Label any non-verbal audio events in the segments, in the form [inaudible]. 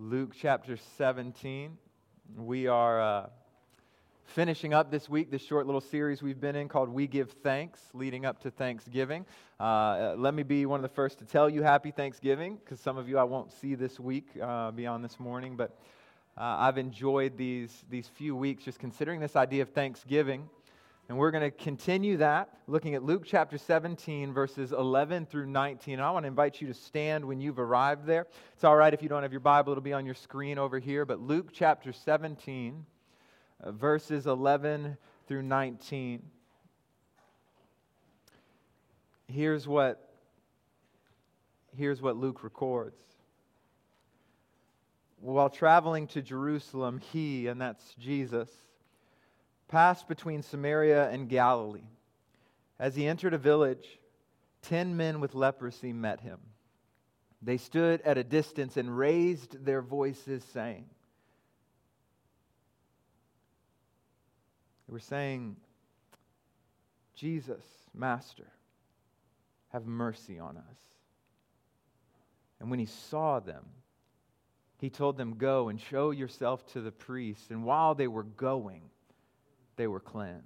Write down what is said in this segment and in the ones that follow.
Luke chapter 17. We are uh, finishing up this week this short little series we've been in called We Give Thanks, leading up to Thanksgiving. Uh, let me be one of the first to tell you happy Thanksgiving, because some of you I won't see this week uh, beyond this morning, but uh, I've enjoyed these, these few weeks just considering this idea of Thanksgiving. And we're going to continue that, looking at Luke chapter 17, verses 11 through 19. And I want to invite you to stand when you've arrived there. It's all right if you don't have your Bible, it'll be on your screen over here. But Luke chapter 17, uh, verses 11 through 19. Here's what, here's what Luke records. While traveling to Jerusalem, he, and that's Jesus, passed between Samaria and Galilee. As he entered a village, ten men with leprosy met him. They stood at a distance and raised their voices, saying, They were saying, Jesus, Master, have mercy on us. And when he saw them, he told them, Go and show yourself to the priests. And while they were going, they were cleansed.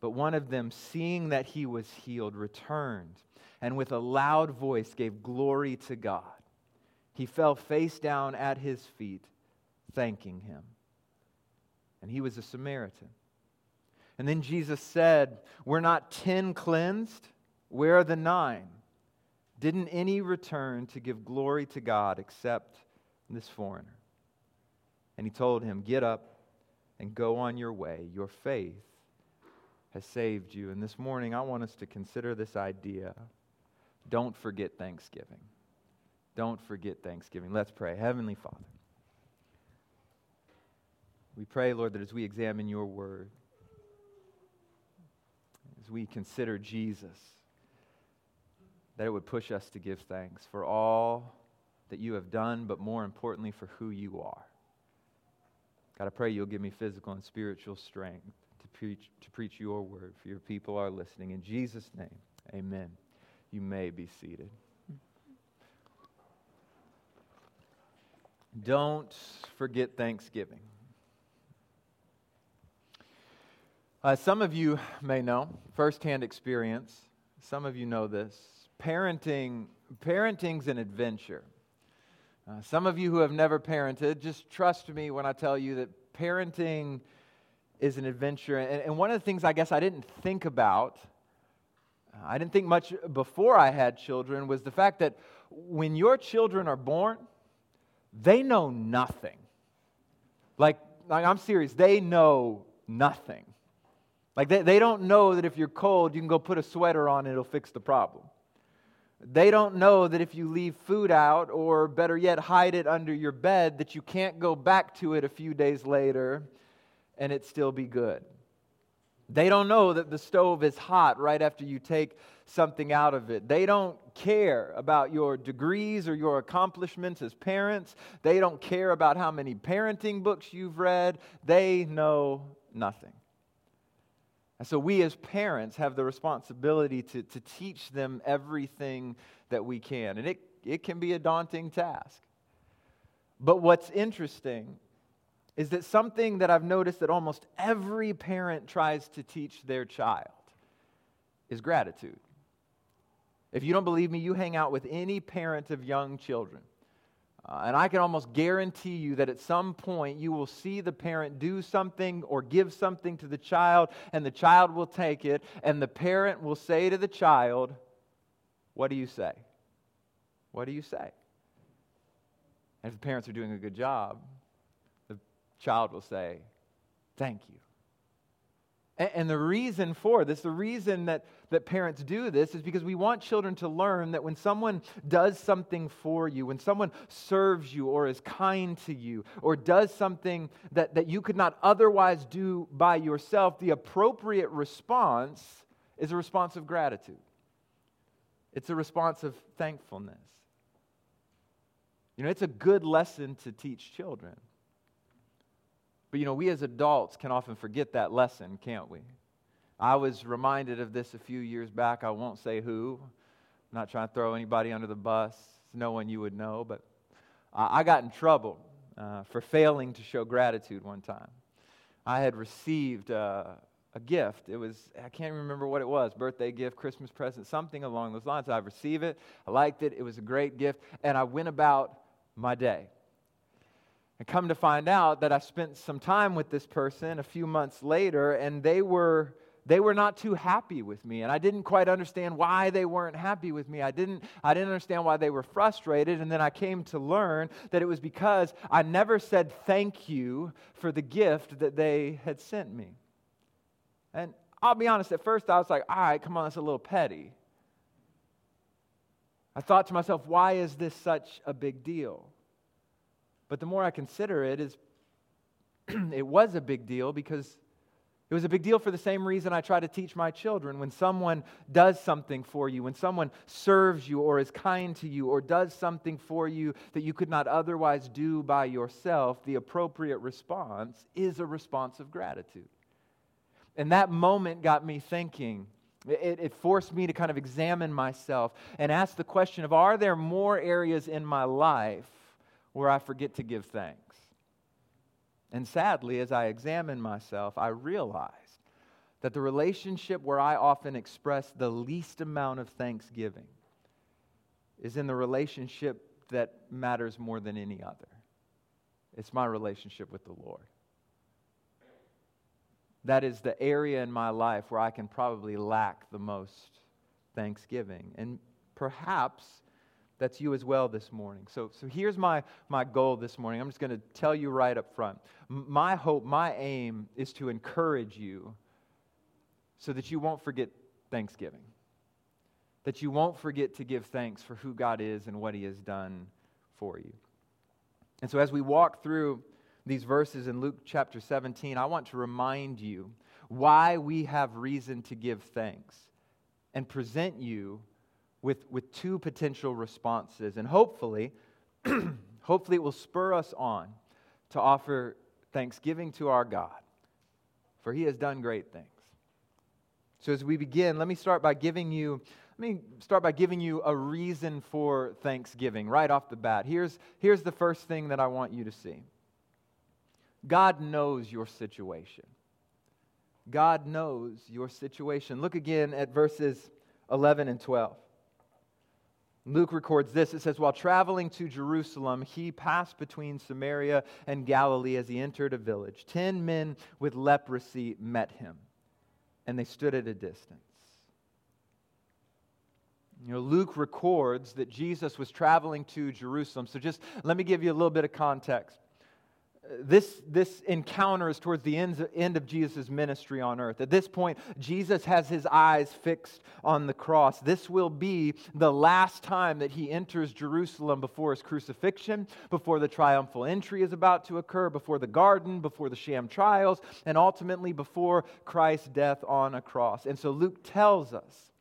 But one of them, seeing that he was healed, returned and with a loud voice gave glory to God. He fell face down at his feet, thanking him. And he was a Samaritan. And then Jesus said, We're not ten cleansed, where are the nine? Didn't any return to give glory to God except this foreigner? And he told him, Get up and go on your way. Your faith has saved you. And this morning, I want us to consider this idea. Don't forget Thanksgiving. Don't forget Thanksgiving. Let's pray. Heavenly Father, we pray, Lord, that as we examine your word, as we consider Jesus, that it would push us to give thanks for all that you have done, but more importantly, for who you are. God, I pray you'll give me physical and spiritual strength to preach, to preach your word for your people are listening. In Jesus' name, amen. You may be seated. Don't forget Thanksgiving. Uh, some of you may know, firsthand experience, some of you know this. Parenting, parenting's an adventure. Uh, some of you who have never parented, just trust me when I tell you that parenting is an adventure. And, and one of the things I guess I didn't think about, uh, I didn't think much before I had children, was the fact that when your children are born, they know nothing. Like, like I'm serious, they know nothing. Like, they, they don't know that if you're cold, you can go put a sweater on and it'll fix the problem. They don't know that if you leave food out, or better yet, hide it under your bed, that you can't go back to it a few days later and it still be good. They don't know that the stove is hot right after you take something out of it. They don't care about your degrees or your accomplishments as parents. They don't care about how many parenting books you've read. They know nothing. And so we as parents have the responsibility to, to teach them everything that we can. And it, it can be a daunting task. But what's interesting is that something that I've noticed that almost every parent tries to teach their child is gratitude. If you don't believe me, you hang out with any parent of young children. Uh, and I can almost guarantee you that at some point you will see the parent do something or give something to the child, and the child will take it, and the parent will say to the child, What do you say? What do you say? And if the parents are doing a good job, the child will say, Thank you. And the reason for this, the reason that, that parents do this is because we want children to learn that when someone does something for you, when someone serves you or is kind to you or does something that, that you could not otherwise do by yourself, the appropriate response is a response of gratitude. It's a response of thankfulness. You know, it's a good lesson to teach children. But you know, we as adults can often forget that lesson, can't we? I was reminded of this a few years back. I won't say who. I'm not trying to throw anybody under the bus. No one you would know, but I got in trouble uh, for failing to show gratitude one time. I had received uh, a gift. It was, I can't remember what it was birthday gift, Christmas present, something along those lines. I received it. I liked it. It was a great gift. And I went about my day. And come to find out that I spent some time with this person a few months later, and they were they were not too happy with me. And i didn't quite understand why they weren't happy with me. I didn't i didn't understand why they were frustrated. And then i came to learn that it was because i never said thank you for the gift that they had sent me. And i'll be honest at first i was like all right come on that's a little petty. I thought to myself why is this such a big deal but the more i consider it is [clears throat] it was a big deal because it was a big deal for the same reason I try to teach my children. When someone does something for you, when someone serves you or is kind to you or does something for you that you could not otherwise do by yourself, the appropriate response is a response of gratitude. And that moment got me thinking. It, it, forced me to kind of examine myself and ask the question of are there more areas in my life where I forget to give thanks? And sadly, as I examine myself, I realized that the relationship where I often express the least amount of thanksgiving is in the relationship that matters more than any other. It's my relationship with the Lord. That is the area in my life where I can probably lack the most thanksgiving. And perhaps that's you as well this morning. So, so here's my, my goal this morning. I'm just going to tell you right up front. My hope, my aim is to encourage you so that you won't forget Thanksgiving, that you won't forget to give thanks for who God is and what He has done for you. And so, as we walk through these verses in Luke chapter 17, I want to remind you why we have reason to give thanks and present you with, with two potential responses. And hopefully, [clears throat] hopefully it will spur us on to offer thanksgiving to our God, for he has done great things. So as we begin, let me start by giving you let me start by giving you a reason for thanksgiving right off the bat. Here's, here's the first thing that I want you to see God knows your situation. God knows your situation. Look again at verses 11 and 12. Luke records this. It says, While traveling to Jerusalem, he passed between Samaria and Galilee as he entered a village. Ten men with leprosy met him, and they stood at a distance. You know, Luke records that Jesus was traveling to Jerusalem. So just let me give you a little bit of context this, this encounter is towards the end, end of Jesus' ministry on earth. At this point, Jesus has his eyes fixed on the cross. This will be the last time that he enters Jerusalem before his crucifixion, before the triumphal entry is about to occur, before the garden, before the sham trials, and ultimately before Christ's death on a cross. And so Luke tells us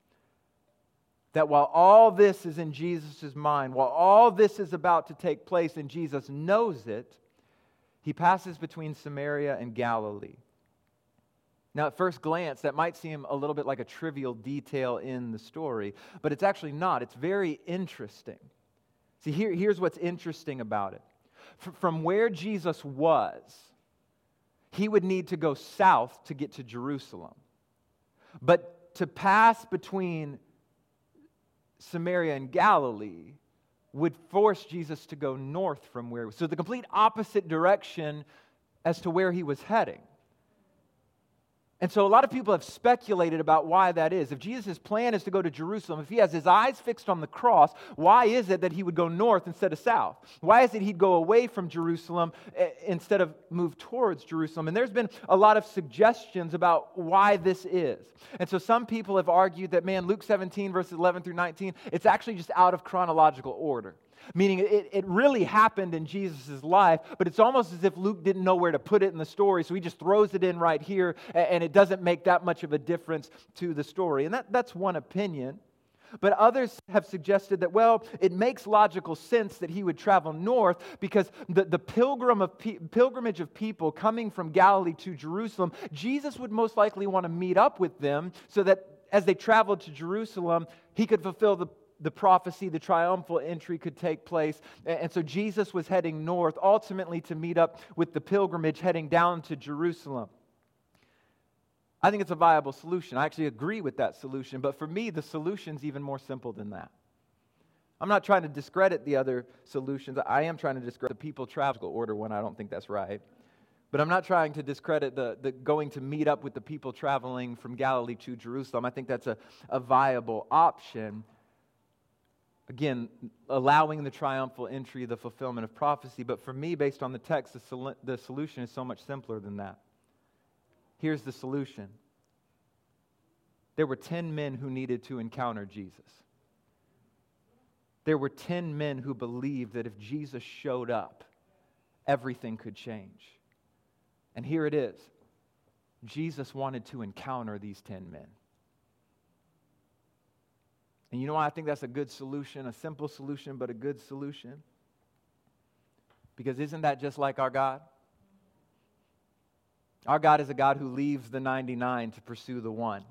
that while all this is in Jesus' mind, while all this is about to take place and Jesus knows it, he passes between Samaria and Galilee. Now, at first glance, that might seem a little bit like a trivial detail in the story, but it's actually not. It's very interesting. See, here, here's what's interesting about it. from where Jesus was, he would need to go south to get to Jerusalem. But to pass between Samaria and Galilee would force Jesus to go north from where. So the complete opposite direction as to where he was heading. And so a lot of people have speculated about why that is. If Jesus' plan is to go to Jerusalem, if he has his eyes fixed on the cross, why is it that he would go north instead of south? Why is it he'd go away from Jerusalem eh, instead of move towards Jerusalem? And there's been a lot of suggestions about why this is. And so some people have argued that, man, Luke 17, verses 11 through 19, it's actually just out of chronological order meaning it, it really happened in Jesus' life, but it's almost as if Luke didn't know where to put it in the story, so he just throws it in right here, and it doesn't make that much of a difference to the story. And that, that's one opinion. But others have suggested that, well, it makes logical sense that he would travel north because the, the pilgrim of pe- pilgrimage of people coming from Galilee to Jerusalem, Jesus would most likely want to meet up with them so that as they traveled to Jerusalem, he could fulfill the the prophecy, the triumphal entry could take place. And so Jesus was heading north, ultimately to meet up with the pilgrimage heading down to Jerusalem. I think it's a viable solution. I actually agree with that solution. But for me, the solution's even more simple than that. I'm not trying to discredit the other solutions. I am trying to discredit the people travel order one. I don't think that's right. But I'm not trying to discredit the, the going to meet up with the people traveling from Galilee to Jerusalem. I think that's a, a viable option. Again, allowing the triumphal entry, the fulfillment of prophecy. But for me, based on the text, the, sol- the solution is so much simpler than that. Here's the solution there were 10 men who needed to encounter Jesus. There were 10 men who believed that if Jesus showed up, everything could change. And here it is Jesus wanted to encounter these 10 men. And you know why I think that's a good solution, a simple solution, but a good solution? Because isn't that just like our God? Our God is a God who leaves the 99 to pursue the one.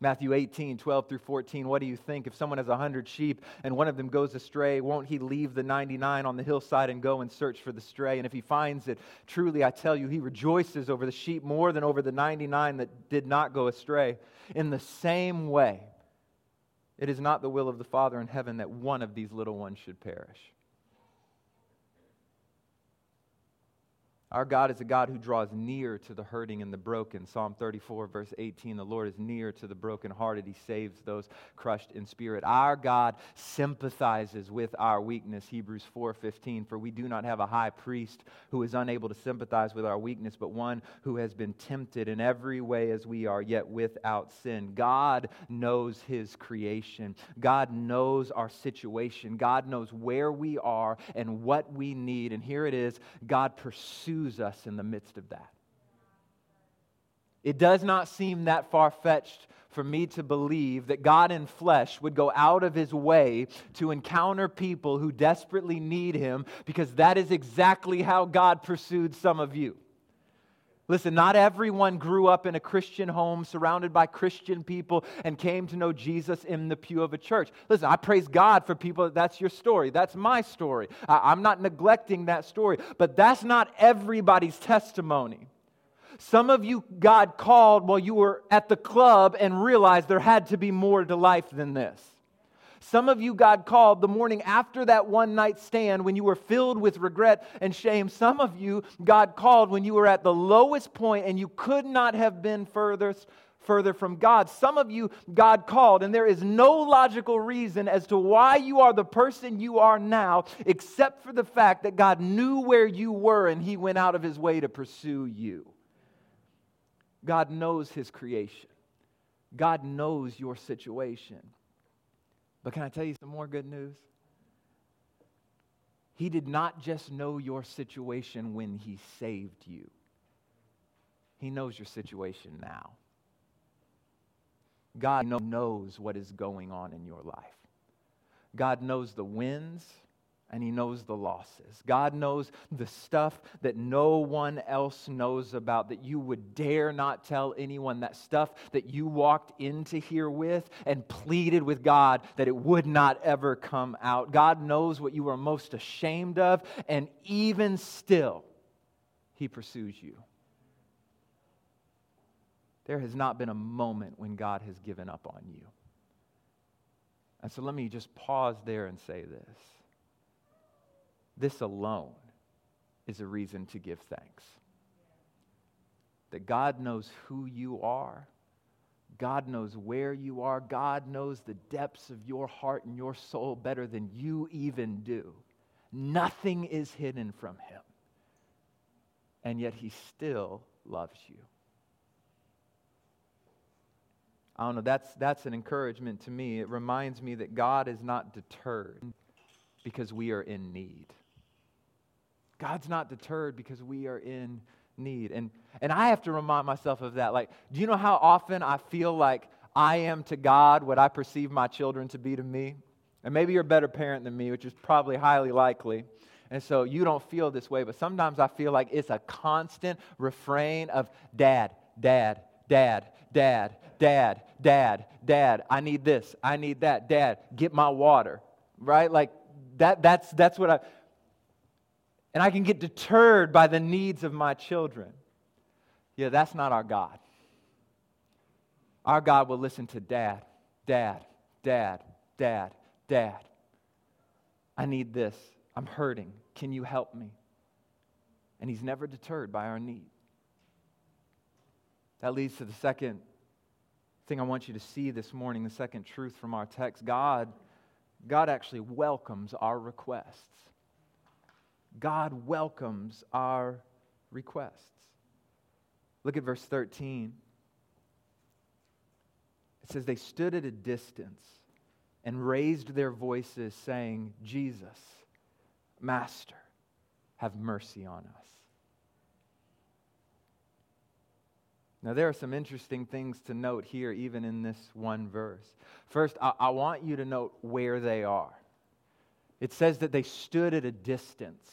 Matthew 18, 12 through 14. What do you think? If someone has a hundred sheep and one of them goes astray, won't he leave the 99 on the hillside and go and search for the stray? And if he finds it, truly I tell you, he rejoices over the sheep more than over the 99 that did not go astray. In the same way, it is not the will of the Father in heaven that one of these little ones should perish. Our God is a God who draws near to the hurting and the broken. Psalm 34, verse 18 The Lord is near to the brokenhearted. He saves those crushed in spirit. Our God sympathizes with our weakness. Hebrews 4 15. For we do not have a high priest who is unable to sympathize with our weakness, but one who has been tempted in every way as we are, yet without sin. God knows his creation, God knows our situation, God knows where we are and what we need. And here it is God pursues pursues us in the midst of that. It does not seem that far fetched for me to believe that God in flesh would go out of his way to encounter people who desperately need him because that is exactly how God pursued some of you. Listen, not everyone grew up in a Christian home surrounded by Christian people and came to know Jesus in the pew of a church. Listen, I praise God for people. That's your story. That's my story. I'm not neglecting that story, but that's not everybody's testimony. Some of you, God called while you were at the club and realized there had to be more to life than this. Some of you, God called the morning after that one night stand when you were filled with regret and shame. Some of you, God called when you were at the lowest point and you could not have been further, further from God. Some of you, God called, and there is no logical reason as to why you are the person you are now, except for the fact that God knew where you were and He went out of His way to pursue you. God knows His creation, God knows your situation. But can I tell you some more good news? He did not just know your situation when He saved you, He knows your situation now. God knows what is going on in your life. God knows the wins and He knows the losses. God knows the stuff that no one else knows about, that you would dare not tell anyone, that stuff that you walked into here with and pleaded with God that it would not ever come out. God knows what you are most ashamed of, and even still, He pursues you. There has not been a moment when God has given up on you. And so let me just pause there and say this this alone is a reason to give thanks. That God knows who you are, God knows where you are, God knows the depths of your heart and your soul better than you even do. Nothing is hidden from Him. And yet He still loves you. I don't know, that's, that's an encouragement to me. It reminds me that God is not deterred because we are in need. God's not deterred because we are in need. And, and I have to remind myself of that. Like, do you know how often I feel like I am to God what I perceive my children to be to me? And maybe you're a better parent than me, which is probably highly likely. And so you don't feel this way, but sometimes I feel like it's a constant refrain of dad, dad, dad, dad, dad, dad, dad. I need this. I need that. Dad, get my water. Right? Like that that's that's what I and I can get deterred by the needs of my children. Yeah, that's not our God. Our God will listen to dad, dad, dad, dad, dad. I need this. I'm hurting. Can you help me? And he's never deterred by our need. That leads to the second thing I want you to see this morning, the second truth from our text. God, God actually welcomes our requests. God welcomes our requests. Look at verse 13. It says, They stood at a distance and raised their voices, saying, Jesus, Master, have mercy on us. Now, there are some interesting things to note here, even in this one verse. First, I, I want you to note where they are. It says that they stood at a distance.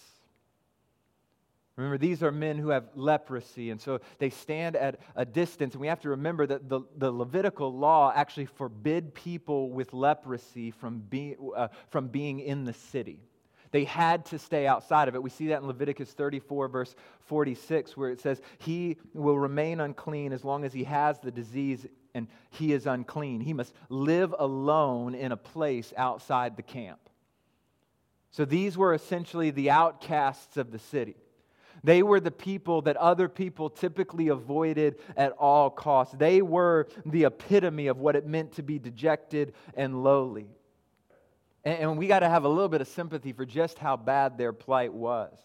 Remember, these are men who have leprosy, and so they stand at a distance. And we have to remember that the, the Levitical law actually forbid people with leprosy from, be, uh, from being in the city. They had to stay outside of it. We see that in Leviticus 34, verse 46, where it says, He will remain unclean as long as he has the disease and he is unclean. He must live alone in a place outside the camp. So these were essentially the outcasts of the city. They were the people that other people typically avoided at all costs. They were the epitome of what it meant to be dejected and lowly. And, and we got to have a little bit of sympathy for just how bad their plight was.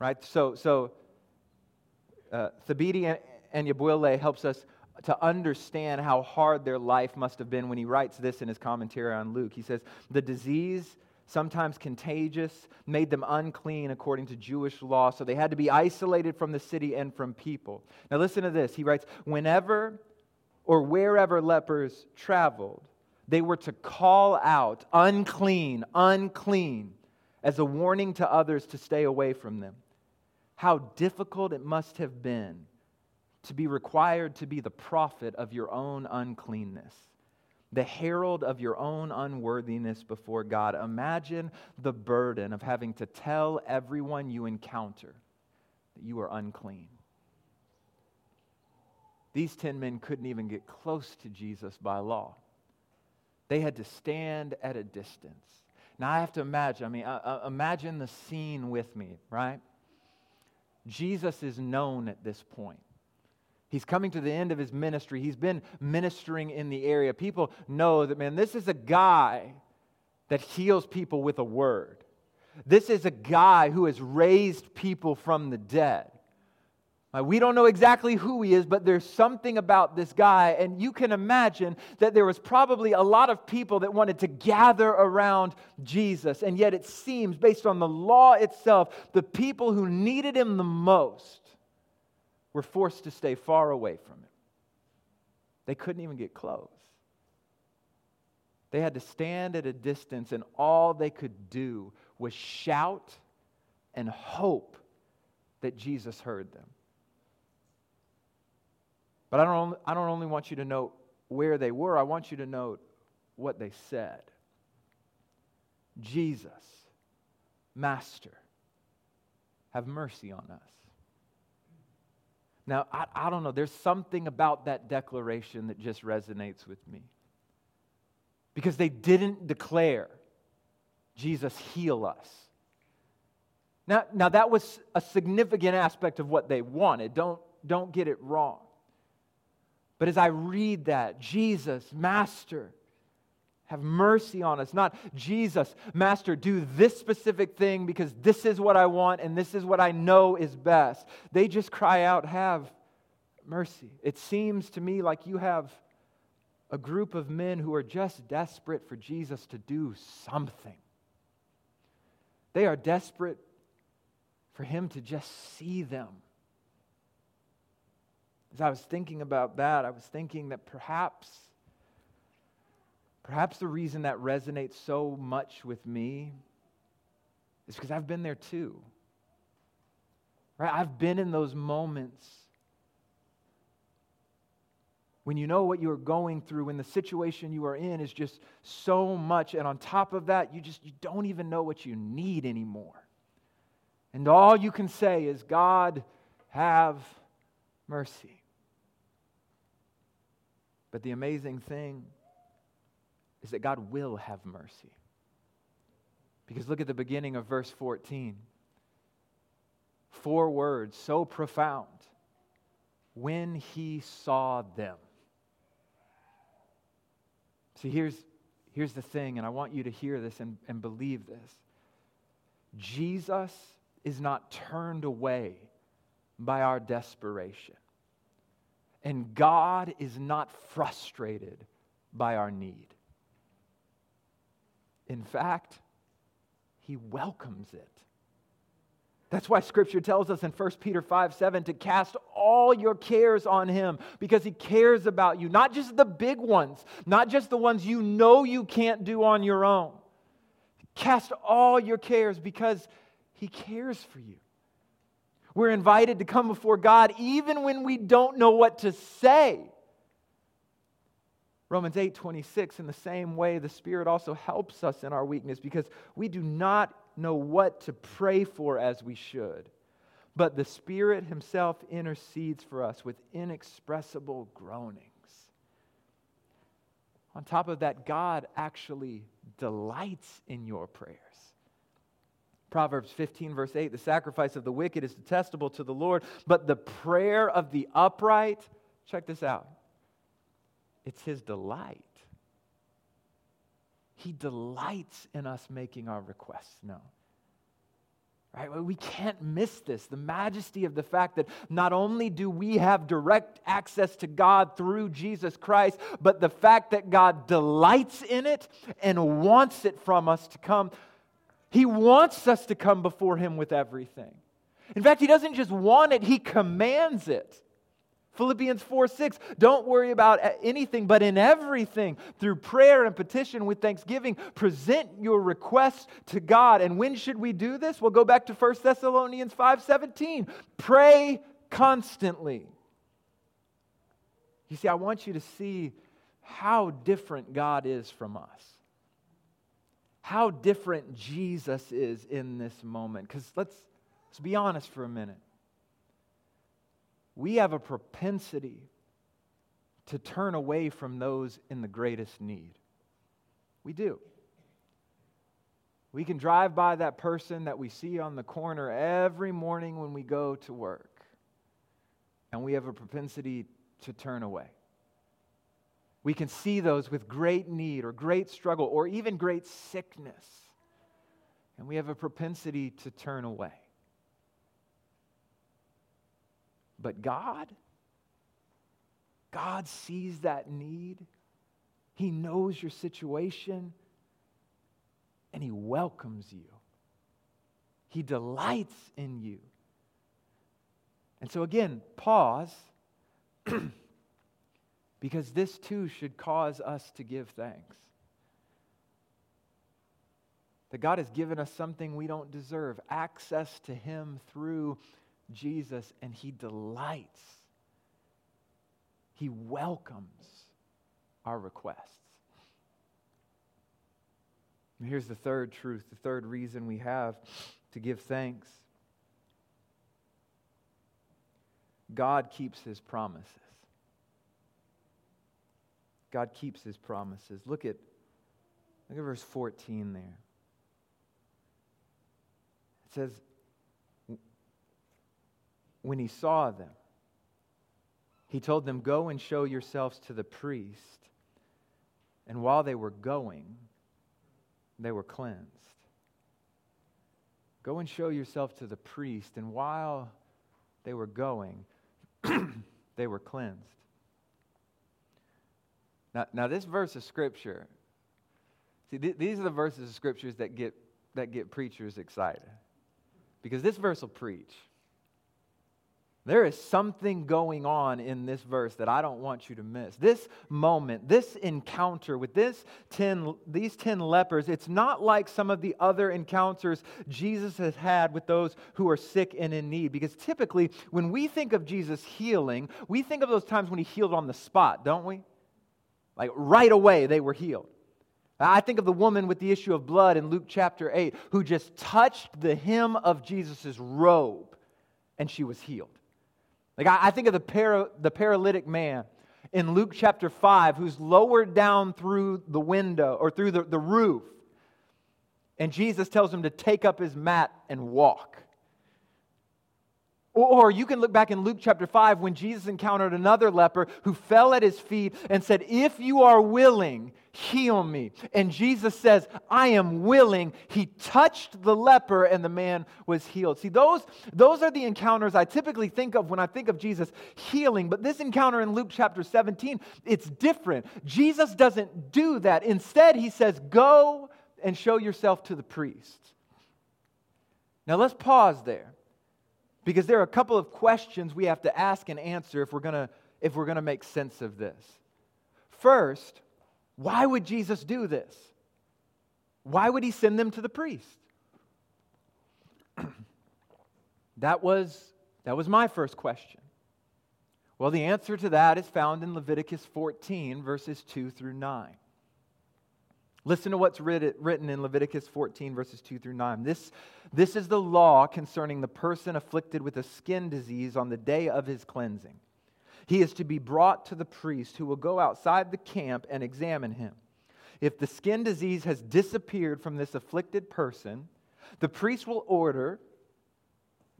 Right? So, so uh, Thabiti Anyabwile helps us to understand how hard their life must have been when he writes this in his commentary on Luke. He says, The disease, sometimes contagious, made them unclean according to Jewish law, so they had to be isolated from the city and from people. Now, listen to this. He writes, Whenever or wherever lepers traveled, they were to call out, unclean, unclean, as a warning to others to stay away from them. How difficult it must have been to be required to be the prophet of your own uncleanness, the herald of your own unworthiness before God. Imagine the burden of having to tell everyone you encounter that you are unclean. These 10 men couldn't even get close to Jesus by law. They had to stand at a distance. Now I have to imagine, I mean, uh, uh, imagine the scene with me, right? Jesus is known at this point. He's coming to the end of his ministry. He's been ministering in the area. People know that, man, this is a guy that heals people with a word. This is a guy who has raised people from the dead. We don't know exactly who he is, but there's something about this guy. And you can imagine that there was probably a lot of people that wanted to gather around Jesus. And yet it seems, based on the law itself, the people who needed him the most were forced to stay far away from him. They couldn't even get close. They had to stand at a distance, and all they could do was shout and hope that Jesus heard them. But I don't, I don't only want you to note where they were, I want you to note what they said. Jesus, Master, have mercy on us. Now, I, I don't know, there's something about that declaration that just resonates with me. Because they didn't declare, Jesus, heal us. Now, now that was a significant aspect of what they wanted. Don't, don't get it wrong. But as I read that, Jesus, Master, have mercy on us. Not Jesus, Master, do this specific thing because this is what I want and this is what I know is best. They just cry out, Have mercy. It seems to me like you have a group of men who are just desperate for Jesus to do something. They are desperate for Him to just see them. As I was thinking about that, I was thinking that perhaps, perhaps the reason that resonates so much with me is because I've been there too. Right? I've been in those moments when you know what you are going through, when the situation you are in is just so much, and on top of that, you just you don't even know what you need anymore. And all you can say is, God, have mercy. But the amazing thing is that God will have mercy. Because look at the beginning of verse 14. Four words so profound. When he saw them. See, here's, here's the thing, and I want you to hear this and, and believe this. Jesus is not turned away by our desperation. And God is not frustrated by our need. In fact, He welcomes it. That's why Scripture tells us in 1 Peter 5 7 to cast all your cares on Him because He cares about you. Not just the big ones, not just the ones you know you can't do on your own. Cast all your cares because He cares for you. We're invited to come before God even when we don't know what to say. Romans 8 26, in the same way, the Spirit also helps us in our weakness because we do not know what to pray for as we should. But the Spirit Himself intercedes for us with inexpressible groanings. On top of that, God actually delights in your prayers. Proverbs 15, verse 8 the sacrifice of the wicked is detestable to the Lord, but the prayer of the upright, check this out, it's His delight. He delights in us making our requests known. Right? We can't miss this. The majesty of the fact that not only do we have direct access to God through Jesus Christ, but the fact that God delights in it and wants it from us to come. He wants us to come before Him with everything. In fact, He doesn't just want it, He commands it. Philippians 4 6, don't worry about anything, but in everything, through prayer and petition with thanksgiving, present your requests to God. And when should we do this? We'll go back to 1 Thessalonians 5 17. Pray constantly. You see, I want you to see how different God is from us, how different Jesus is in this moment. Because let's, let's be honest for a minute we have a propensity to turn away from those in the greatest need. We do. We can drive by that person that we see on the corner every morning when we go to work, and we have a propensity to turn away. We can see those with great need or great struggle or even great sickness, and we have a propensity to turn away. But God, God sees that need. He knows your situation and He welcomes you. He delights in you. And so, again, pause [clears throat] because this too should cause us to give thanks. That God has given us something we don't deserve access to Him through Jesus and he delights. He welcomes our requests. And here's the third truth, the third reason we have to give thanks God keeps his promises. God keeps his promises. Look at, look at verse 14 there. It says, when he saw them, he told them, Go and show yourselves to the priest. And while they were going, they were cleansed. Go and show yourself to the priest. And while they were going, [clears throat] they were cleansed. Now, now, this verse of Scripture, see, th- these are the verses of Scriptures that get, that get preachers excited. Because this verse will preach. There is something going on in this verse that I don't want you to miss. This moment, this encounter with this 10, these 10 lepers, it's not like some of the other encounters Jesus has had with those who are sick and in need. Because typically, when we think of Jesus healing, we think of those times when he healed on the spot, don't we? Like right away, they were healed. I think of the woman with the issue of blood in Luke chapter 8 who just touched the hem of Jesus' robe and she was healed. Like, I, I think of the, para, the paralytic man in Luke chapter 5 who's lowered down through the window or through the, the roof. And Jesus tells him to take up his mat and walk. Or you can look back in Luke chapter 5 when Jesus encountered another leper who fell at his feet and said, If you are willing, heal me. And Jesus says, I am willing. He touched the leper and the man was healed. See, those, those are the encounters I typically think of when I think of Jesus healing. But this encounter in Luke chapter 17, it's different. Jesus doesn't do that. Instead, he says, Go and show yourself to the priest. Now let's pause there because there are a couple of questions we have to ask and answer if we're going to if we're going to make sense of this. First, why would Jesus do this? Why would he send them to the priest? [clears throat] that was that was my first question. Well, the answer to that is found in Leviticus 14 verses 2 through 9. Listen to what's written in Leviticus 14, verses 2 through 9. This, this is the law concerning the person afflicted with a skin disease on the day of his cleansing. He is to be brought to the priest who will go outside the camp and examine him. If the skin disease has disappeared from this afflicted person, the priest will order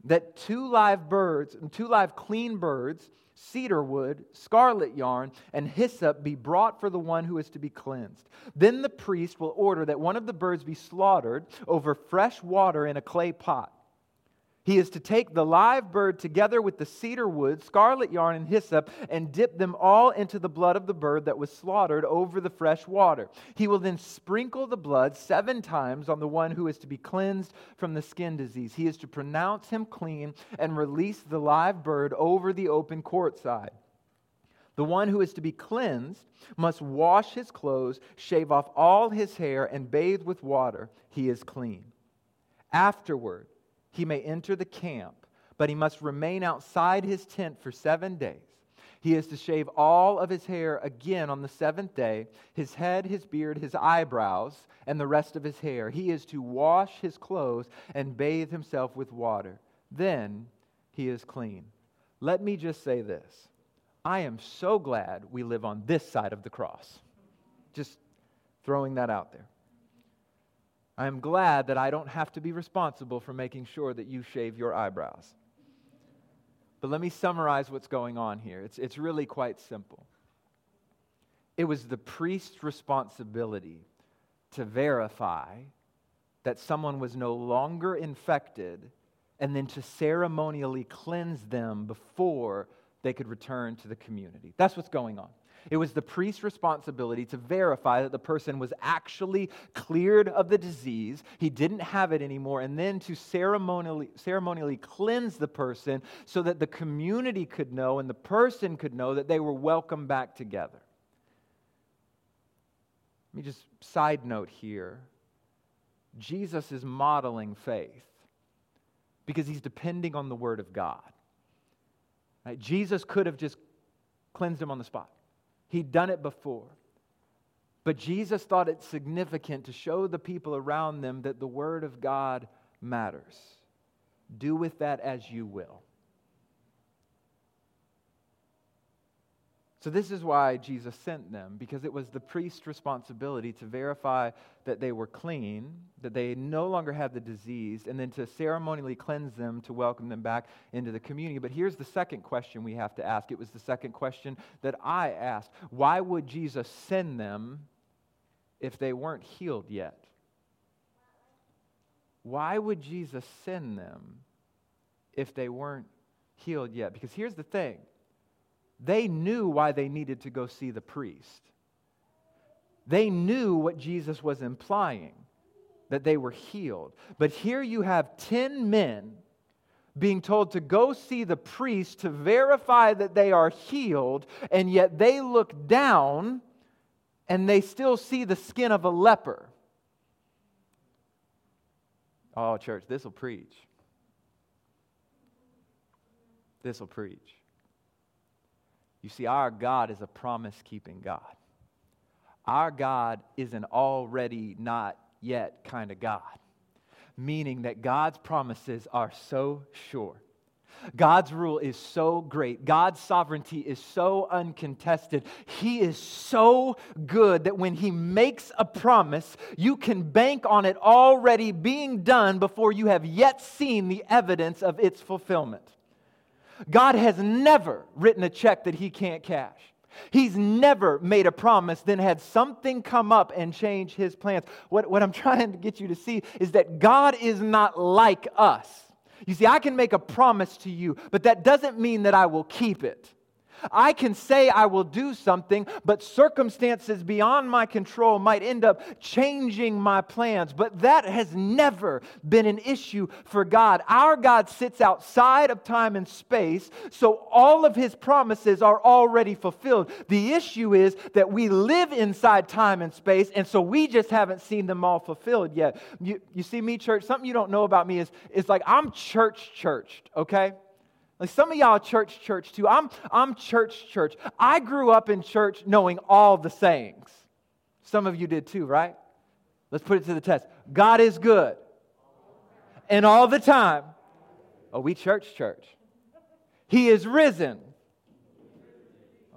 that two live birds, and two live clean birds, cedar wood, scarlet yarn, and hyssop be brought for the one who is to be cleansed. Then the priest will order that one of the birds be slaughtered over fresh water in a clay pot. He is to take the live bird together with the cedar wood, scarlet yarn, and hyssop, and dip them all into the blood of the bird that was slaughtered over the fresh water. He will then sprinkle the blood seven times on the one who is to be cleansed from the skin disease. He is to pronounce him clean and release the live bird over the open courtside. The one who is to be cleansed must wash his clothes, shave off all his hair, and bathe with water. He is clean. Afterward, he may enter the camp, but he must remain outside his tent for seven days. He is to shave all of his hair again on the seventh day his head, his beard, his eyebrows, and the rest of his hair. He is to wash his clothes and bathe himself with water. Then he is clean. Let me just say this I am so glad we live on this side of the cross. Just throwing that out there. I am glad that I don't have to be responsible for making sure that you shave your eyebrows. But let me summarize what's going on here. It's, it's really quite simple. It was the priest's responsibility to verify that someone was no longer infected and then to ceremonially cleanse them before they could return to the community. That's what's going on. It was the priest's responsibility to verify that the person was actually cleared of the disease, he didn't have it anymore, and then to ceremonially, ceremonially cleanse the person so that the community could know and the person could know that they were welcome back together. Let me just side note here Jesus is modeling faith because he's depending on the Word of God. Right? Jesus could have just cleansed him on the spot. He'd done it before. But Jesus thought it significant to show the people around them that the Word of God matters. Do with that as you will. So, this is why Jesus sent them, because it was the priest's responsibility to verify that they were clean, that they no longer had the disease, and then to ceremonially cleanse them to welcome them back into the community. But here's the second question we have to ask. It was the second question that I asked Why would Jesus send them if they weren't healed yet? Why would Jesus send them if they weren't healed yet? Because here's the thing they knew why they needed to go see the priest. They knew what Jesus was implying, that they were healed. But here you have 10 men being told to go see the priest to verify that they are healed, and yet they look down and they still see the skin of a leper. Oh, church, this will preach. This will preach. You see, our God is a promise keeping God. Our God is an already not yet kind of God, meaning that God's promises are so sure. God's rule is so great. God's sovereignty is so uncontested. He is so good that when He makes a promise, you can bank on it already being done before you have yet seen the evidence of its fulfillment. God has never written a check that he can't cash. He's never made a promise, then had something come up and change his plans. What, what I'm [laughs] trying to get you to see is that God is not like us. You see, I can make a promise to you, but that doesn't mean that I will keep it. I can say I will do something, but circumstances beyond my control might end up changing my plans. But that has never been an issue for God. Our God sits outside of time and space, so all of his promises are already fulfilled. The issue is that we live inside time and space, and so we just haven't seen them all fulfilled yet. You, you see, me, church, something you don't know about me is, is like I'm church churched, okay? Like some of y'all church church too. I'm, I'm church church. I grew up in church knowing all the sayings. Some of you did too, right? Let's put it to the test. God is good. And all the time. Oh, we church church. He is risen.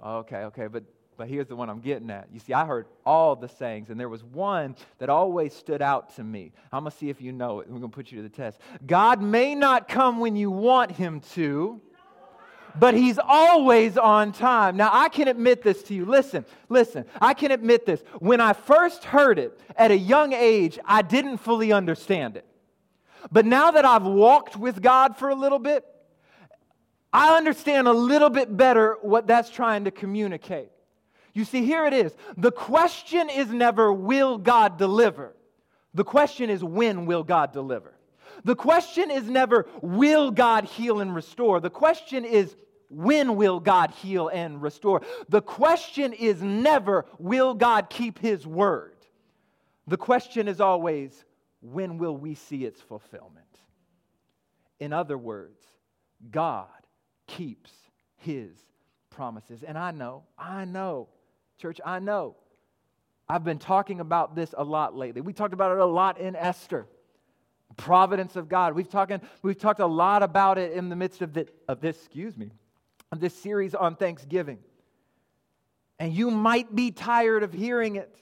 Okay, okay, but but here's the one I'm getting at. You see, I heard all the sayings, and there was one that always stood out to me. I'm going to see if you know it. We're going to put you to the test. God may not come when you want him to, but he's always on time. Now, I can admit this to you. Listen, listen, I can admit this. When I first heard it at a young age, I didn't fully understand it. But now that I've walked with God for a little bit, I understand a little bit better what that's trying to communicate. You see, here it is. The question is never, will God deliver? The question is, when will God deliver? The question is never, will God heal and restore? The question is, when will God heal and restore? The question is never, will God keep his word? The question is always, when will we see its fulfillment? In other words, God keeps his promises. And I know, I know Church, I know. I've been talking about this a lot lately. We talked about it a lot in Esther. Providence of God. We've, talking, we've talked a lot about it in the midst of, the, of this, excuse me, of this series on Thanksgiving. And you might be tired of hearing it,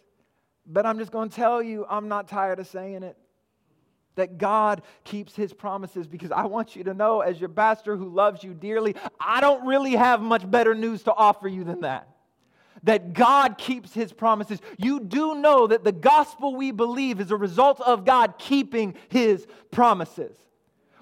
but I'm just going to tell you, I'm not tired of saying it. That God keeps his promises because I want you to know, as your pastor who loves you dearly, I don't really have much better news to offer you than that that God keeps his promises. You do know that the gospel we believe is a result of God keeping his promises.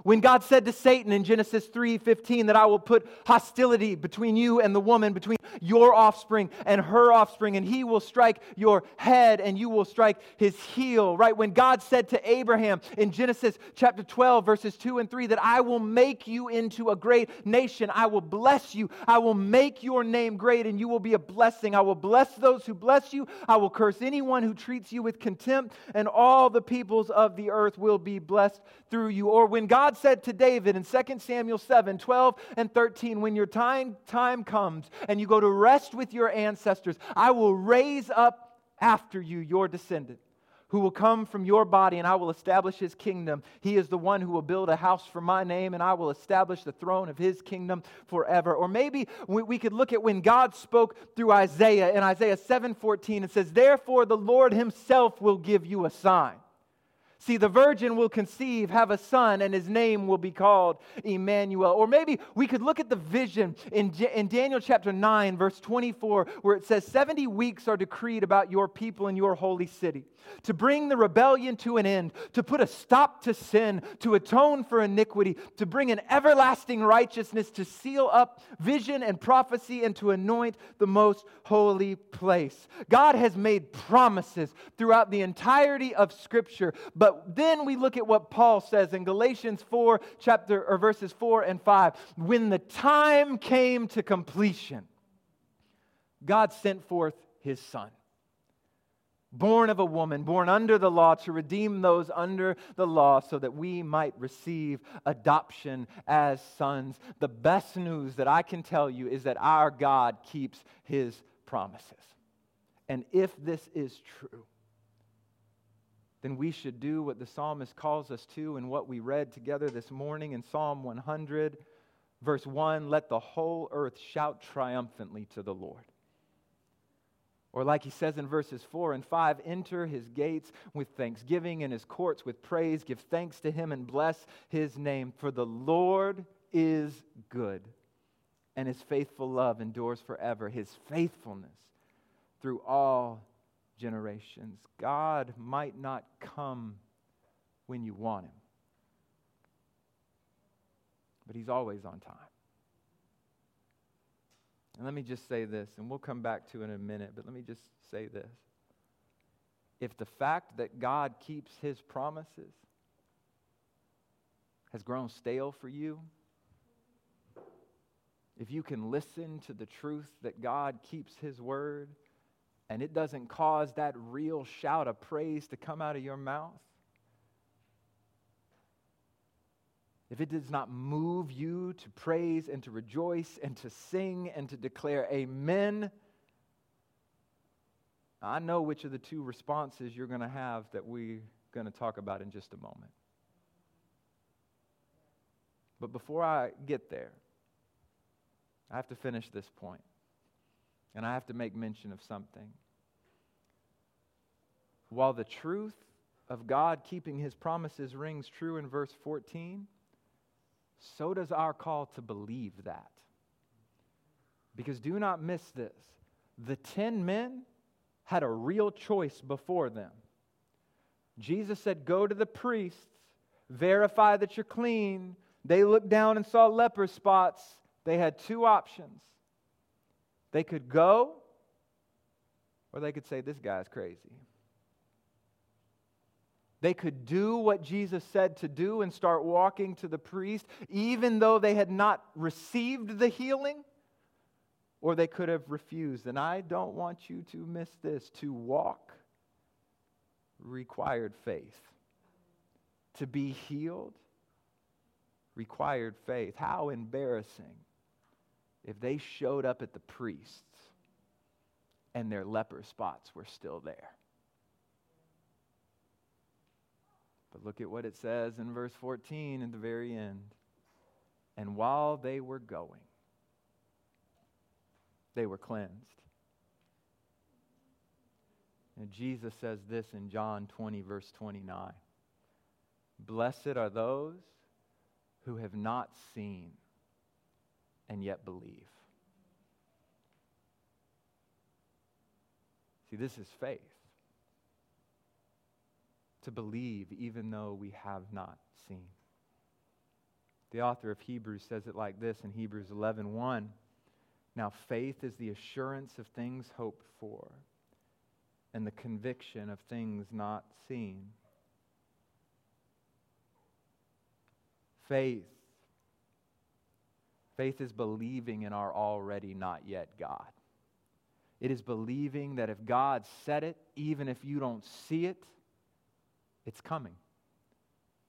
When God said to Satan in Genesis 3:15 that I will put hostility between you and the woman, between your offspring and her offspring, and he will strike your head and you will strike his heel. Right? When God said to Abraham in Genesis chapter 12, verses 2 and 3, that I will make you into a great nation, I will bless you, I will make your name great, and you will be a blessing. I will bless those who bless you, I will curse anyone who treats you with contempt, and all the peoples of the earth will be blessed through you. Or when God Said to David in 2 Samuel 7 12 and 13, when your time, time comes and you go to rest with your ancestors, I will raise up after you your descendant who will come from your body, and I will establish his kingdom. He is the one who will build a house for my name, and I will establish the throne of his kingdom forever. Or maybe we, could look at when God spoke through Isaiah in Isaiah 7:14. It says, Therefore the Lord himself will give you a sign. See, the virgin will conceive, have a son, and his name will be called Emmanuel. Or maybe we could look at the vision in, in Daniel chapter 9, verse 24, where it says, 70 weeks are decreed about your people in your holy city to bring the rebellion to an end, to put a stop to sin, to atone for iniquity, to bring an everlasting righteousness, to seal up vision and prophecy, and to anoint the most holy place. God has made promises throughout the entirety of Scripture, but then we look at what Paul says in Galatians 4, chapter or verses 4 and 5. When the time came to completion, God sent forth his son born of a woman, born under the law, to redeem those under the law so that we might receive adoption as sons. The best news that I can tell you is that our God keeps his promises. And if this is true, then we should do what the psalmist calls us to and what we read together this morning in Psalm 100, verse 1 let the whole earth shout triumphantly to the Lord. Or, like he says in verses 4 and 5, enter his gates with thanksgiving and his courts with praise. Give thanks to him and bless his name. For the Lord is good, and his faithful love endures forever. His faithfulness through all generations. God might not come when you want him, but he's always on time. And let me just say this, and we'll come back to it in a minute, but let me just say this. If the fact that God keeps his promises has grown stale for you, if you can listen to the truth that God keeps his word and it doesn't cause that real shout of praise to come out of your mouth, if it does not move you to praise and to rejoice and to sing and to declare amen, I know which of the two responses you're going to have that we're going to talk about in just a moment. But before I get there, I have to finish this point, and I have to make mention of something. While the truth of God keeping his promises rings true in verse 14, so does our call to believe that. Because do not miss this the ten men had a real choice before them. Jesus said, Go to the priests, verify that you're clean. They looked down and saw leper spots. They had two options. They could go, or they could say, This guy's crazy. They could do what Jesus said to do and start walking to the priest, even though they had not received the healing, or they could have refused. And I don't want you to miss this. To walk required faith, to be healed required faith. How embarrassing if they showed up at the priests and their leper spots were still there. But look at what it says in verse 14 at the very end. And while they were going, they were cleansed. And Jesus says this in John 20, verse 29 Blessed are those who have not seen and yet believe. See, this is faith to believe even though we have not seen. The author of Hebrews says it like this in Hebrews 11:1. 1, now faith is the assurance of things hoped for and the conviction of things not seen. Faith Faith is believing in our already not yet God. It is believing that if God said it, even if you don't see it, it's coming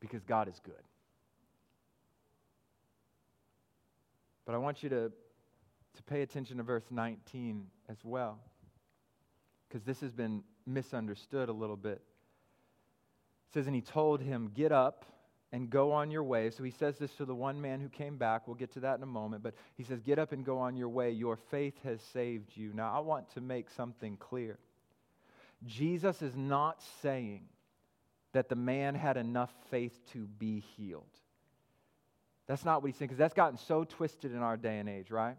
because God is good. But I want you to, to pay attention to verse 19 as well, because this has been misunderstood a little bit. It says, And he told him, Get up and go on your way. So he says this to the one man who came back. We'll get to that in a moment. But he says, Get up and go on your way. Your faith has saved you. Now, I want to make something clear. Jesus is not saying that the man had enough faith to be healed. That's not what he's saying, because that's gotten so twisted in our day and age, right?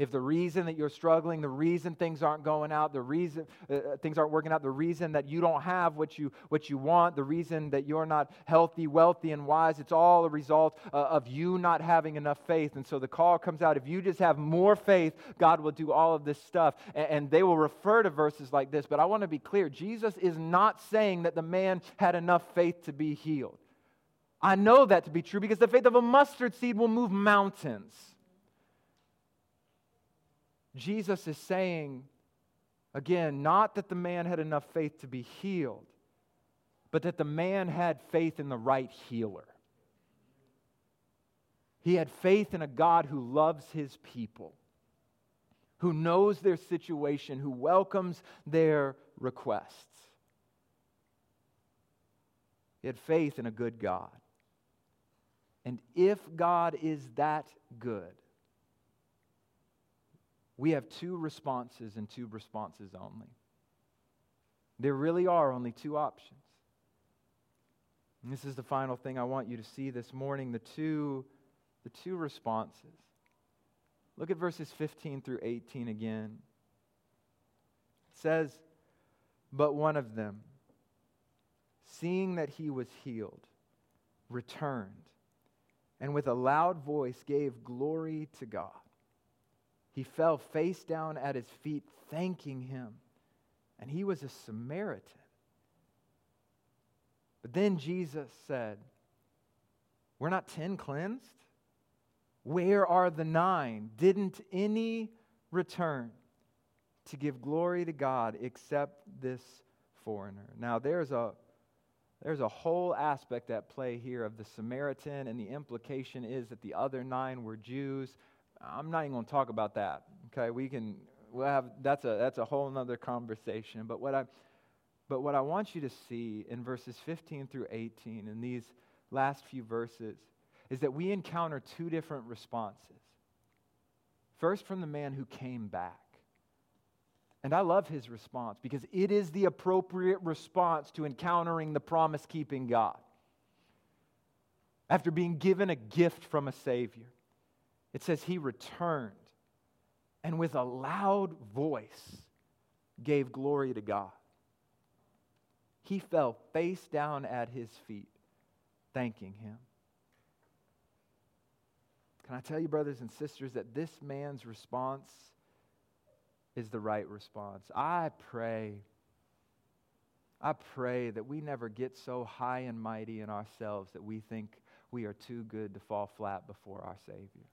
If the reason that you're struggling, the reason things aren't going out, the reason uh, uh, things aren't working out, the reason that you don't have what you what you want, the reason that you're not healthy, wealthy, and wise, it's all a result uh, of you not having enough faith. And so the call comes out: if you just have more faith, God will do all of this stuff. And, and they will refer to verses like this. But I want to be clear: Jesus is not saying that the man had enough faith to be healed. I know that to be true because the faith of a mustard seed will move mountains. Jesus is saying, again, not that the man had enough faith to be healed, but that the man had faith in the right healer. He had faith in a God who loves his people, who knows their situation, who welcomes their requests. He had faith in a good God. And if God is that good, we have two responses and two responses only. There really are only two options. And this is the final thing I want you to see this morning the two, the two responses. Look at verses 15 through 18 again. It says, But one of them, seeing that he was healed, returned and with a loud voice gave glory to God. He fell face down at his feet, thanking him. And he was a Samaritan. But then Jesus said, We're not ten cleansed? Where are the nine? Didn't any return to give glory to God except this foreigner? Now, there's a there's a whole aspect at play here of the Samaritan, and the implication is that the other nine were Jews. I'm not even going to talk about that. Okay, we can. We'll have that's a that's a whole other conversation. But what I but what I want you to see in verses 15 through 18 in these last few verses is that we encounter two different responses. First, from the man who came back. And I love his response because it is the appropriate response to encountering the promise keeping God. After being given a gift from a Savior, it says he returned and with a loud voice gave glory to God. He fell face down at his feet, thanking him. Can I tell you, brothers and sisters, that this man's response is the right response. I pray, I pray that we never get so high and mighty in ourselves that we think we are too good to fall flat before our Savior.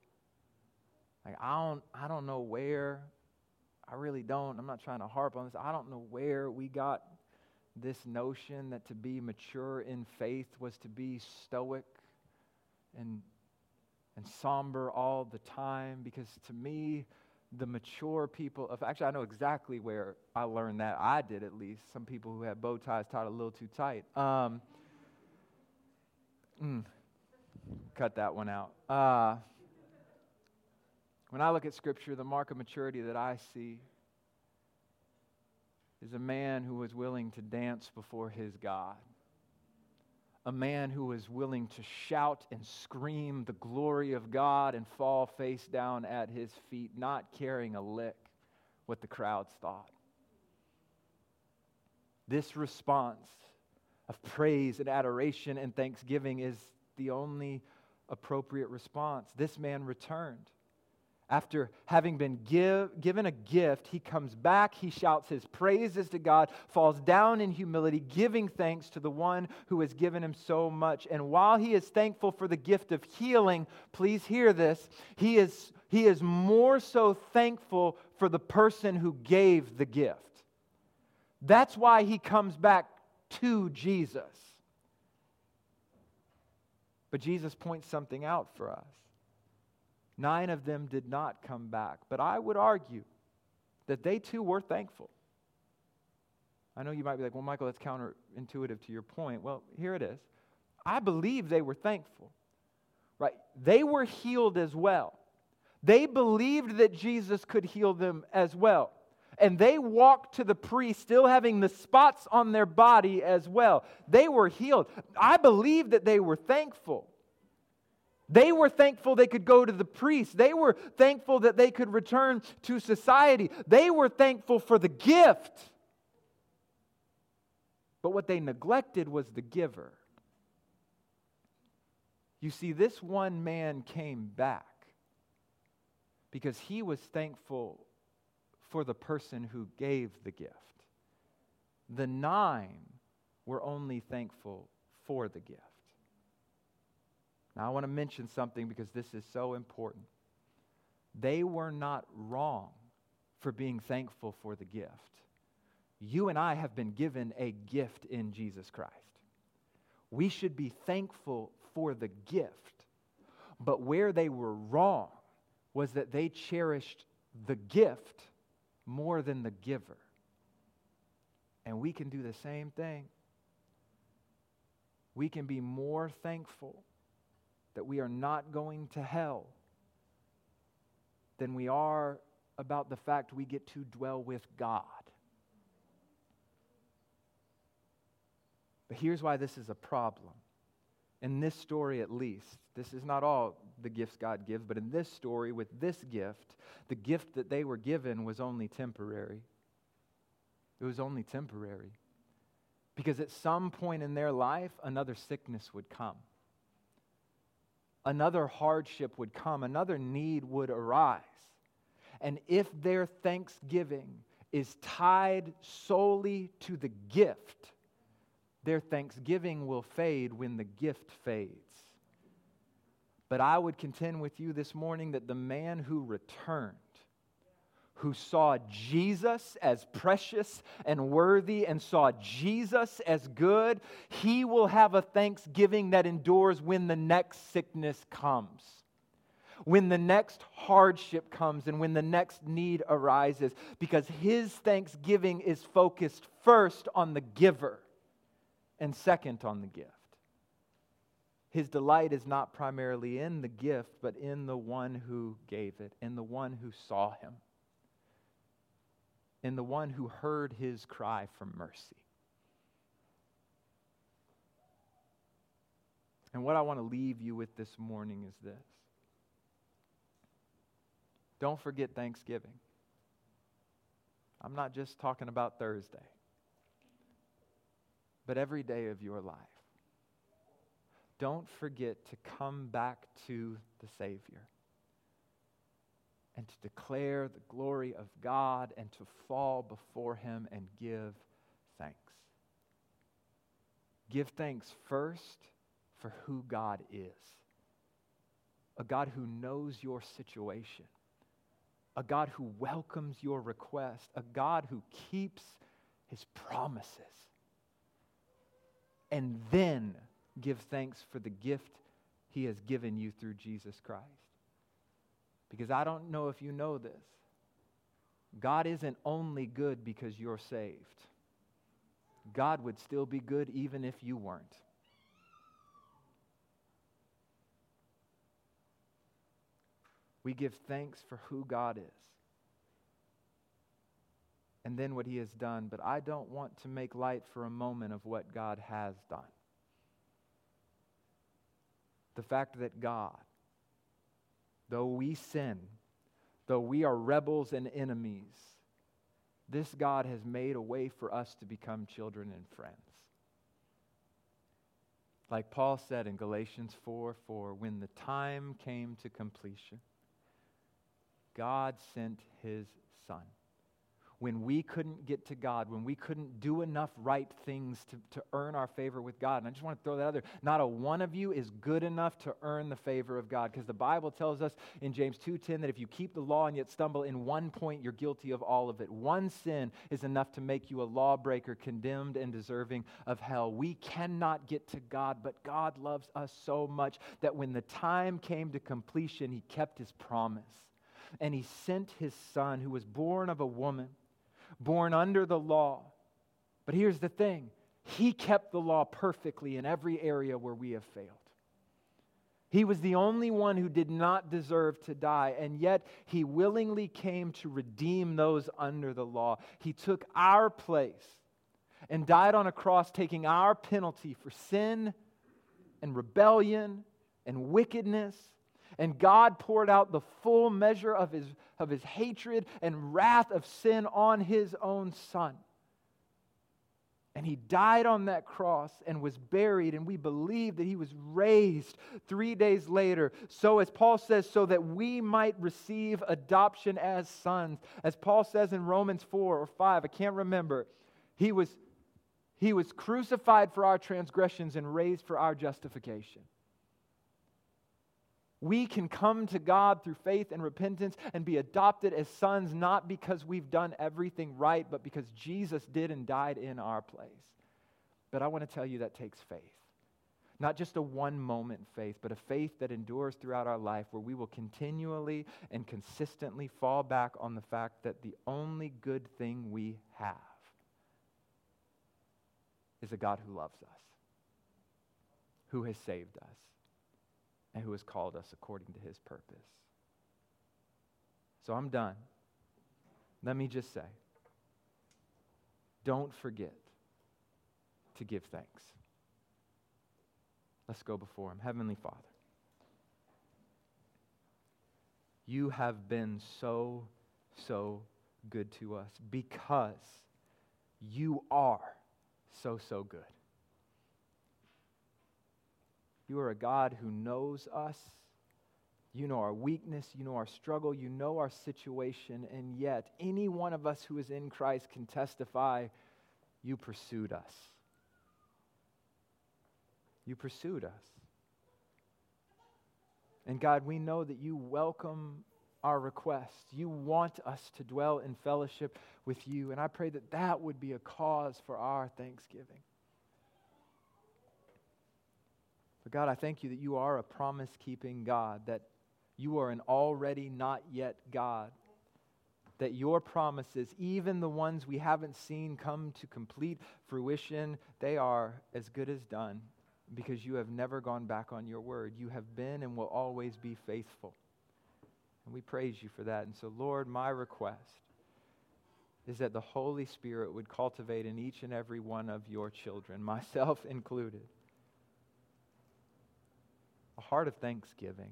Like, I don't, I don't know where, I really don't. I'm not trying to harp on this. I don't know where we got this notion that to be mature in faith was to be stoic and, and somber all the time, because to me, the mature people of actually i know exactly where i learned that i did at least some people who had bow ties tied a little too tight um, mm, cut that one out uh, when i look at scripture the mark of maturity that i see is a man who was willing to dance before his god a man who was willing to shout and scream the glory of God and fall face down at his feet, not caring a lick what the crowds thought. This response of praise and adoration and thanksgiving is the only appropriate response. This man returned. After having been give, given a gift, he comes back, he shouts his praises to God, falls down in humility, giving thanks to the one who has given him so much. And while he is thankful for the gift of healing, please hear this, he is, he is more so thankful for the person who gave the gift. That's why he comes back to Jesus. But Jesus points something out for us. Nine of them did not come back. But I would argue that they too were thankful. I know you might be like, well, Michael, that's counterintuitive to your point. Well, here it is. I believe they were thankful, right? They were healed as well. They believed that Jesus could heal them as well. And they walked to the priest still having the spots on their body as well. They were healed. I believe that they were thankful. They were thankful they could go to the priest. They were thankful that they could return to society. They were thankful for the gift. But what they neglected was the giver. You see, this one man came back because he was thankful for the person who gave the gift. The nine were only thankful for the gift. Now, I want to mention something because this is so important. They were not wrong for being thankful for the gift. You and I have been given a gift in Jesus Christ. We should be thankful for the gift. But where they were wrong was that they cherished the gift more than the giver. And we can do the same thing. We can be more thankful that we are not going to hell than we are about the fact we get to dwell with God. But here's why this is a problem. In this story, at least, this is not all the gifts God gives, but in this story, with this gift, the gift that they were given was only temporary. It was only temporary. Because at some point in their life, another sickness would come another hardship would come, another need would arise. And if their thanksgiving is tied solely to the gift, their thanksgiving will fade when the gift fades. But I would contend with you this morning that the man who returned who saw Jesus as precious and worthy and saw Jesus as good, he will have a thanksgiving that endures when the next sickness comes. When the next hardship comes and when the next need arises, because his thanksgiving is focused first on the giver and second on the gift. His delight is not primarily in the gift, but in the one who gave it, in the one who saw him in the one who heard his cry for mercy. And what I want to leave you with this morning is this don't forget Thanksgiving. I'm not just talking about Thursday, but every day of your life. Don't forget to come back to the Savior and to declare the glory of God and to fall before Him and give thanks. Give thanks first for who God is a God who knows your situation, a God who welcomes your request, a God who keeps His promises. And then give thanks for the gift He has given you through Jesus Christ. Because I don't know if you know this. God isn't only good because you're saved, God would still be good even if you weren't. We give thanks for who God is and then what He has done, but I don't want to make light for a moment of what God has done. The fact that God, though we sin, though we are rebels and enemies, this God has made a way for us to become children and friends. Like Paul said in Galatians 4 4, when the time came to completion, God sent his Son when we couldn't get to God, when we couldn't do enough right things to, to earn our favor with God. And I just want to throw that out there. Not a one of you is good enough to earn the favor of God because the Bible tells us in James 2:10 that if you keep the law and yet stumble in one point, you're guilty of all of it. One sin is enough to make you a lawbreaker, condemned and deserving of hell. We cannot get to God, but God loves us so much that when the time came to completion, he kept his promise. And he sent his son who was born of a woman born under the law. But here's the thing He kept the law perfectly in every area where we have failed. He was the only one who did not deserve to die, and yet he willingly came to redeem those under the law. He took our place and died on a cross, taking our penalty for sin and rebellion and wickedness. And God poured out the full measure of his, of his hatred and wrath of sin on his own son. And he died on that cross and was buried, and we believe that he was raised three days later. So, as Paul says, so that we might receive adoption as sons. As Paul says in Romans 4 or 5, I can't remember, he was, he was crucified for our transgressions and raised for our justification. We can come to God through faith and repentance and be adopted as sons, not because we've done everything right, but because Jesus did and died in our place. But I want to tell you that takes faith. Not just a one moment faith, but a faith that endures throughout our life where we will continually and consistently fall back on the fact that the only good thing we have is a God who loves us, who has saved us and who has called us according to his purpose. So I'm done. Let me just say don't forget to give thanks. Let's go before him. Heavenly Father, you have been so, so good to us because you are so, so good. You are a God who knows us. You know our weakness. You know our struggle. You know our situation. And yet, any one of us who is in Christ can testify you pursued us. You pursued us. And God, we know that you welcome our request. You want us to dwell in fellowship with you. And I pray that that would be a cause for our thanksgiving. God, I thank you that you are a promise keeping God, that you are an already not yet God, that your promises, even the ones we haven't seen come to complete fruition, they are as good as done because you have never gone back on your word. You have been and will always be faithful. And we praise you for that. And so, Lord, my request is that the Holy Spirit would cultivate in each and every one of your children, [laughs] myself included a heart of thanksgiving.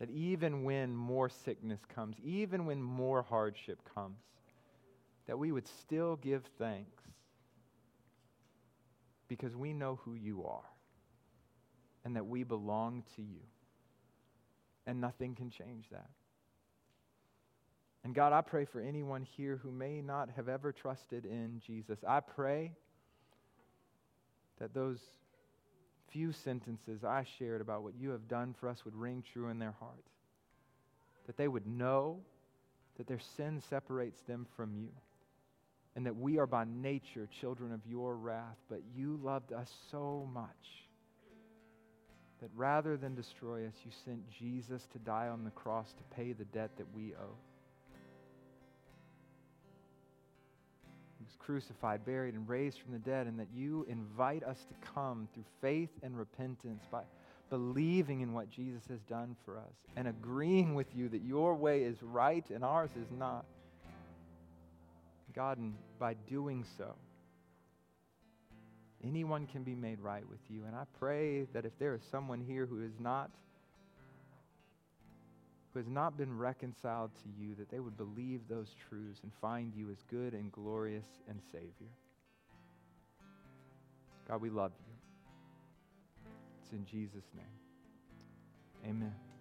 That even when more sickness comes, even when more hardship comes, that we would still give thanks because we know who you are and that we belong to you. And nothing can change that. And God, I pray for anyone here who may not have ever trusted in Jesus. I pray that those few sentences I shared about what you have done for us would ring true in their hearts. That they would know that their sin separates them from you. And that we are by nature children of your wrath, but you loved us so much that rather than destroy us, you sent Jesus to die on the cross to pay the debt that we owe. Crucified, buried, and raised from the dead, and that you invite us to come through faith and repentance by believing in what Jesus has done for us and agreeing with you that your way is right and ours is not. God, and by doing so, anyone can be made right with you. And I pray that if there is someone here who is not who has not been reconciled to you, that they would believe those truths and find you as good and glorious and Savior. God, we love you. It's in Jesus' name. Amen.